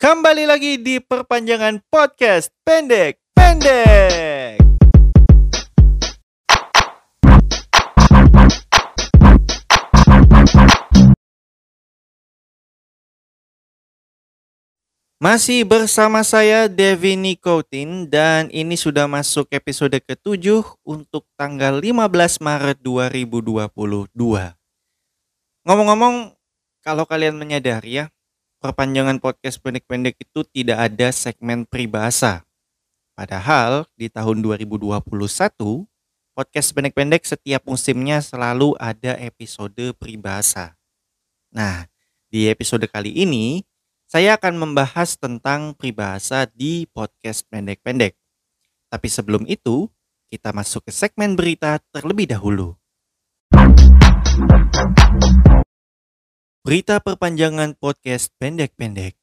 Kembali lagi di perpanjangan podcast pendek pendek. Masih bersama saya Devi Nikotin dan ini sudah masuk episode ke-7 untuk tanggal 15 Maret 2022. Ngomong-ngomong, kalau kalian menyadari ya, perpanjangan podcast pendek-pendek itu tidak ada segmen peribahasa. Padahal di tahun 2021, podcast pendek-pendek setiap musimnya selalu ada episode peribahasa. Nah, di episode kali ini saya akan membahas tentang peribahasa di podcast pendek-pendek. Tapi sebelum itu, kita masuk ke segmen berita terlebih dahulu. Berita perpanjangan podcast pendek-pendek.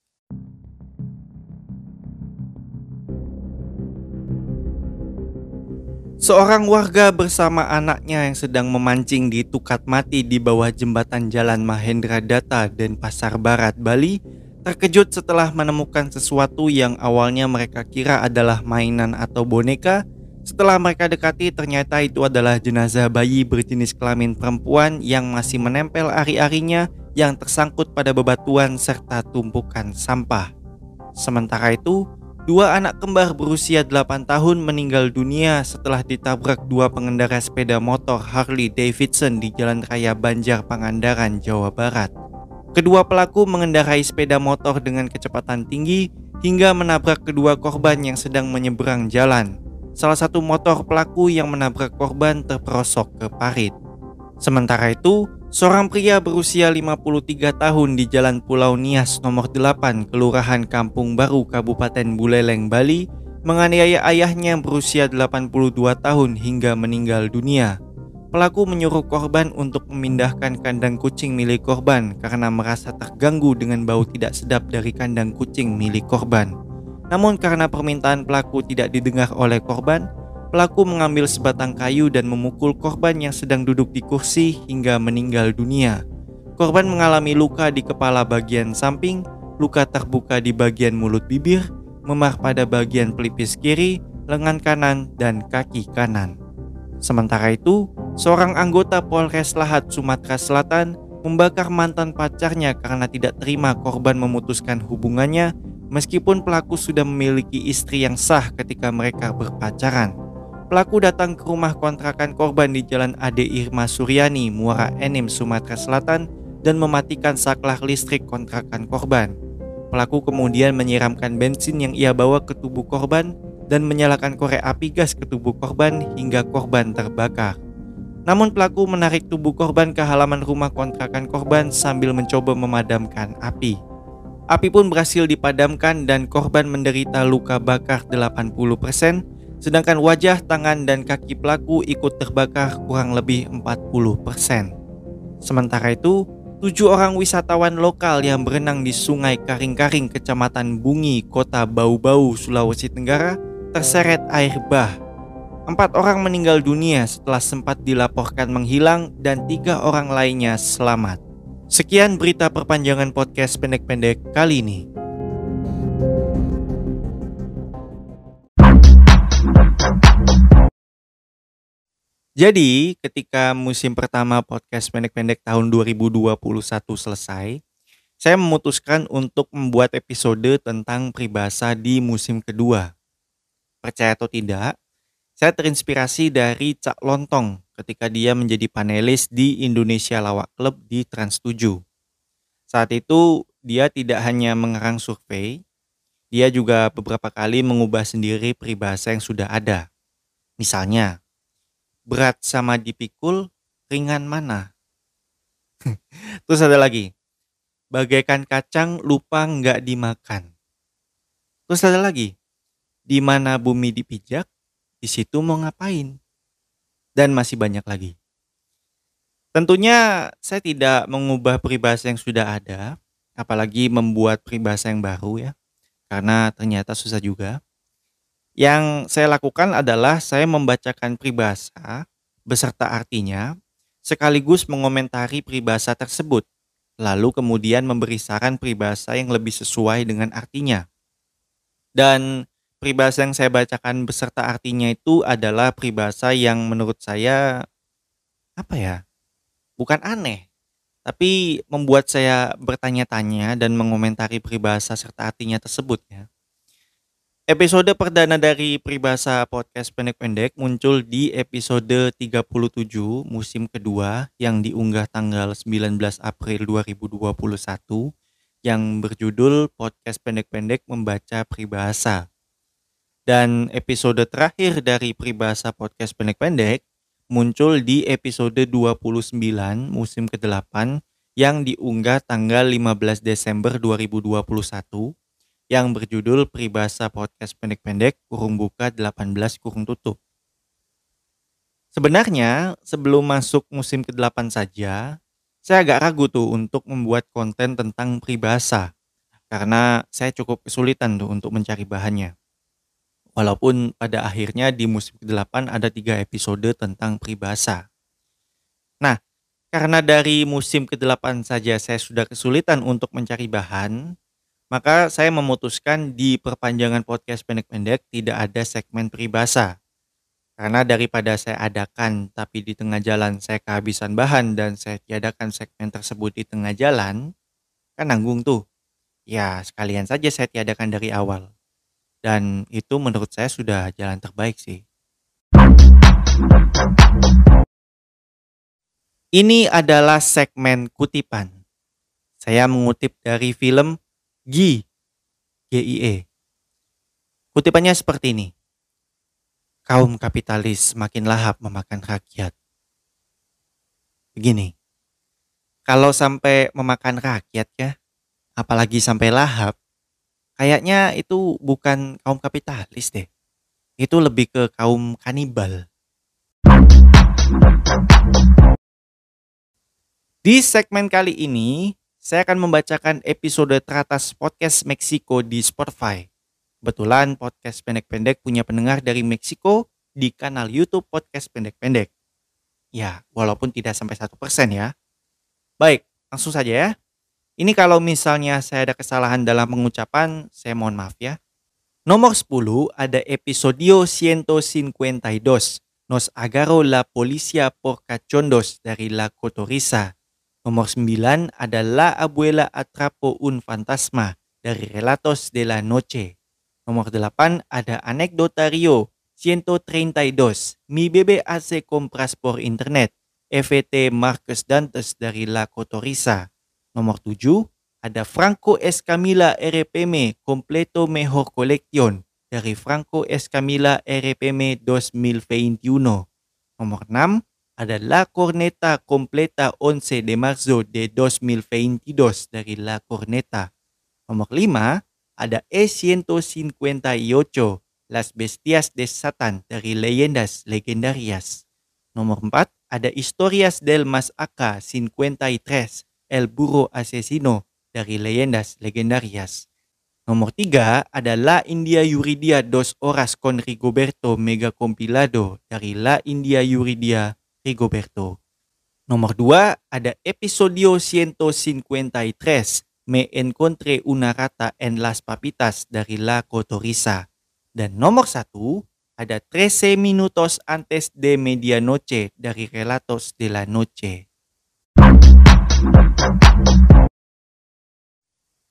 Seorang warga bersama anaknya yang sedang memancing di Tukat Mati di bawah jembatan Jalan Mahendra Data dan Pasar Barat, Bali terkejut setelah menemukan sesuatu yang awalnya mereka kira adalah mainan atau boneka. Setelah mereka dekati, ternyata itu adalah jenazah bayi berjenis kelamin perempuan yang masih menempel ari-arinya yang tersangkut pada bebatuan serta tumpukan sampah. Sementara itu, dua anak kembar berusia 8 tahun meninggal dunia setelah ditabrak dua pengendara sepeda motor Harley Davidson di Jalan Raya Banjar Pangandaran, Jawa Barat. Kedua pelaku mengendarai sepeda motor dengan kecepatan tinggi hingga menabrak kedua korban yang sedang menyeberang jalan. Salah satu motor pelaku yang menabrak korban terperosok ke parit. Sementara itu, seorang pria berusia 53 tahun di Jalan Pulau Nias nomor 8, Kelurahan Kampung Baru, Kabupaten Buleleng, Bali, menganiaya ayahnya berusia 82 tahun hingga meninggal dunia. Pelaku menyuruh korban untuk memindahkan kandang kucing milik korban karena merasa terganggu dengan bau tidak sedap dari kandang kucing milik korban. Namun karena permintaan pelaku tidak didengar oleh korban, pelaku mengambil sebatang kayu dan memukul korban yang sedang duduk di kursi hingga meninggal dunia. Korban mengalami luka di kepala bagian samping, luka terbuka di bagian mulut bibir, memar pada bagian pelipis kiri, lengan kanan, dan kaki kanan. Sementara itu, seorang anggota Polres Lahat, Sumatera Selatan membakar mantan pacarnya karena tidak terima korban memutuskan hubungannya meskipun pelaku sudah memiliki istri yang sah ketika mereka berpacaran. Pelaku datang ke rumah kontrakan korban di Jalan Ade Irma Suryani, Muara Enim, Sumatera Selatan dan mematikan saklar listrik kontrakan korban. Pelaku kemudian menyiramkan bensin yang ia bawa ke tubuh korban dan menyalakan korek api gas ke tubuh korban hingga korban terbakar. Namun pelaku menarik tubuh korban ke halaman rumah kontrakan korban sambil mencoba memadamkan api. Api pun berhasil dipadamkan dan korban menderita luka bakar 80%, sedangkan wajah, tangan, dan kaki pelaku ikut terbakar kurang lebih 40%. Sementara itu, tujuh orang wisatawan lokal yang berenang di Sungai Karing-Karing, Kecamatan Bungi, Kota Bau-Bau, Sulawesi Tenggara, terseret air bah. Empat orang meninggal dunia setelah sempat dilaporkan menghilang dan tiga orang lainnya selamat. Sekian berita perpanjangan podcast pendek-pendek kali ini. Jadi, ketika musim pertama podcast pendek-pendek tahun 2021 selesai, saya memutuskan untuk membuat episode tentang peribahasa di musim kedua percaya atau tidak, saya terinspirasi dari Cak Lontong ketika dia menjadi panelis di Indonesia Lawak Club di Trans 7. Saat itu dia tidak hanya mengarang survei, dia juga beberapa kali mengubah sendiri peribahasa yang sudah ada. Misalnya, berat sama dipikul, ringan mana? Terus ada lagi, bagaikan kacang lupa nggak dimakan. Terus ada lagi, di mana bumi dipijak, di situ mau ngapain. Dan masih banyak lagi. Tentunya saya tidak mengubah peribahasa yang sudah ada, apalagi membuat peribahasa yang baru ya. Karena ternyata susah juga. Yang saya lakukan adalah saya membacakan peribahasa beserta artinya sekaligus mengomentari peribahasa tersebut. lalu kemudian memberi saran peribahasa yang lebih sesuai dengan artinya. Dan peribahasa yang saya bacakan beserta artinya itu adalah peribahasa yang menurut saya apa ya? Bukan aneh, tapi membuat saya bertanya-tanya dan mengomentari peribahasa serta artinya tersebut ya. Episode perdana dari Peribahasa Podcast Pendek-Pendek muncul di episode 37 musim kedua yang diunggah tanggal 19 April 2021 yang berjudul Podcast Pendek-Pendek Membaca Peribahasa. Dan episode terakhir dari Peribahasa Podcast Pendek-Pendek muncul di episode 29 musim ke-8 yang diunggah tanggal 15 Desember 2021 yang berjudul Peribahasa Podcast Pendek-Pendek kurung buka 18 kurung tutup. Sebenarnya sebelum masuk musim ke-8 saja, saya agak ragu tuh untuk membuat konten tentang peribahasa karena saya cukup kesulitan tuh untuk mencari bahannya. Walaupun pada akhirnya di musim ke-8 ada tiga episode tentang peribahasa. Nah, karena dari musim ke-8 saja saya sudah kesulitan untuk mencari bahan, maka saya memutuskan di perpanjangan podcast pendek-pendek tidak ada segmen peribahasa. Karena daripada saya adakan tapi di tengah jalan saya kehabisan bahan dan saya tiadakan segmen tersebut di tengah jalan, kan nanggung tuh. Ya sekalian saja saya tiadakan dari awal. Dan itu menurut saya sudah jalan terbaik sih. Ini adalah segmen kutipan. Saya mengutip dari film GI, GIE. Kutipannya seperti ini. Kaum kapitalis makin lahap memakan rakyat. Begini, kalau sampai memakan rakyat ya, apalagi sampai lahap, kayaknya itu bukan kaum kapitalis deh. Itu lebih ke kaum kanibal. Di segmen kali ini, saya akan membacakan episode teratas podcast Meksiko di Spotify. Kebetulan podcast pendek-pendek punya pendengar dari Meksiko di kanal YouTube podcast pendek-pendek. Ya, walaupun tidak sampai satu persen ya. Baik, langsung saja ya. Ini kalau misalnya saya ada kesalahan dalam pengucapan, saya mohon maaf ya. Nomor 10 ada episodio 152, Nos agaro la policía por cachondos dari La Cotorisa Nomor 9 adalah Abuela Atrapo un Fantasma dari Relatos de la Noche. Nomor 8 ada Anekdotario 132, Mi bebe hace compras por internet, FT Marcus Dantes dari La Cotoriza. Nomor 7 ada Franco Escamila RPM Completo Mejor Colección dari Franco Escamila RPM 2021. Nomor 6 ada La Corneta Completa 11 de marzo de 2022 dari La Corneta. Nomor 5 ada E158 Las Bestias de Satan dari Leyendas Legendarias. Nomor 4 ada Historias del Mas Aka 53 El Burro Asesino dari Leyendas Legendarias. Nomor 3 ada La India Yuridia dos Horas con Rigoberto Mega Compilado dari La India Yuridia Rigoberto. Nomor 2 ada episodio 153 Me encontré una rata en las papitas dari La Cotoriza. Dan nomor 1 ada 13 minutos antes de medianoche dari Relatos de la Noche.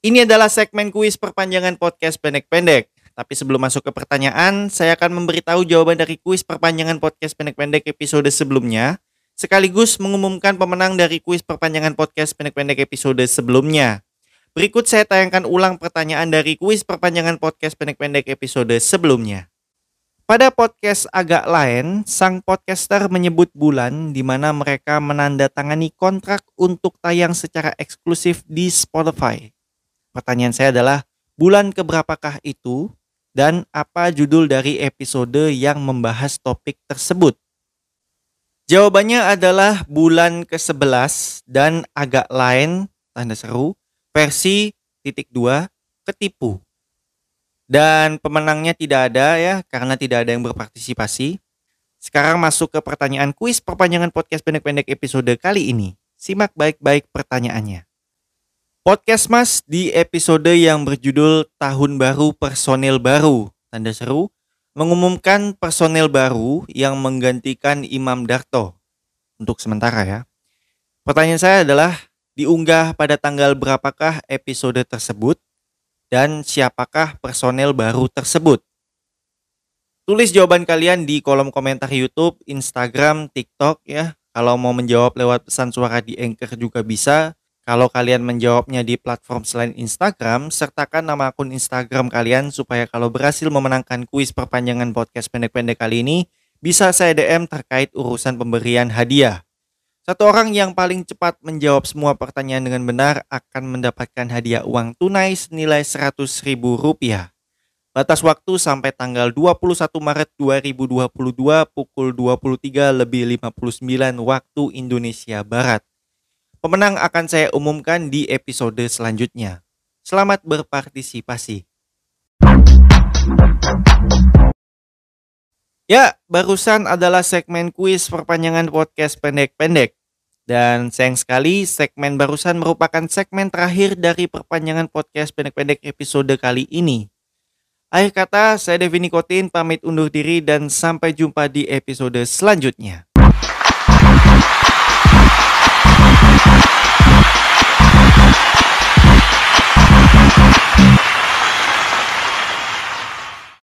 Ini adalah segmen kuis perpanjangan podcast pendek-pendek. Tapi sebelum masuk ke pertanyaan, saya akan memberitahu jawaban dari kuis perpanjangan podcast pendek-pendek episode sebelumnya, sekaligus mengumumkan pemenang dari kuis perpanjangan podcast pendek-pendek episode sebelumnya. Berikut saya tayangkan ulang pertanyaan dari kuis perpanjangan podcast pendek-pendek episode sebelumnya. Pada podcast agak lain, sang podcaster menyebut bulan di mana mereka menandatangani kontrak untuk tayang secara eksklusif di Spotify. Pertanyaan saya adalah, bulan keberapakah itu dan apa judul dari episode yang membahas topik tersebut? Jawabannya adalah bulan ke-11 dan agak lain, tanda seru, versi titik 2, ketipu. Dan pemenangnya tidak ada ya, karena tidak ada yang berpartisipasi. Sekarang masuk ke pertanyaan kuis perpanjangan podcast pendek-pendek episode kali ini. Simak baik-baik pertanyaannya. Podcast Mas di episode yang berjudul Tahun Baru Personel Baru, tanda seru, mengumumkan personel baru yang menggantikan Imam Darto untuk sementara ya. Pertanyaan saya adalah diunggah pada tanggal berapakah episode tersebut dan siapakah personel baru tersebut? Tulis jawaban kalian di kolom komentar YouTube, Instagram, TikTok ya. Kalau mau menjawab lewat pesan suara di Anchor juga bisa. Kalau kalian menjawabnya di platform selain Instagram, sertakan nama akun Instagram kalian supaya kalau berhasil memenangkan kuis perpanjangan podcast pendek-pendek kali ini, bisa saya DM terkait urusan pemberian hadiah. Satu orang yang paling cepat menjawab semua pertanyaan dengan benar akan mendapatkan hadiah uang tunai senilai Rp100.000. Batas waktu sampai tanggal 21 Maret 2022 pukul 23 lebih 59 waktu Indonesia Barat. Pemenang akan saya umumkan di episode selanjutnya. Selamat berpartisipasi. Ya, barusan adalah segmen kuis perpanjangan podcast pendek-pendek. Dan sayang sekali segmen barusan merupakan segmen terakhir dari perpanjangan podcast pendek-pendek episode kali ini. Akhir kata, saya Devi Nikotin pamit undur diri dan sampai jumpa di episode selanjutnya.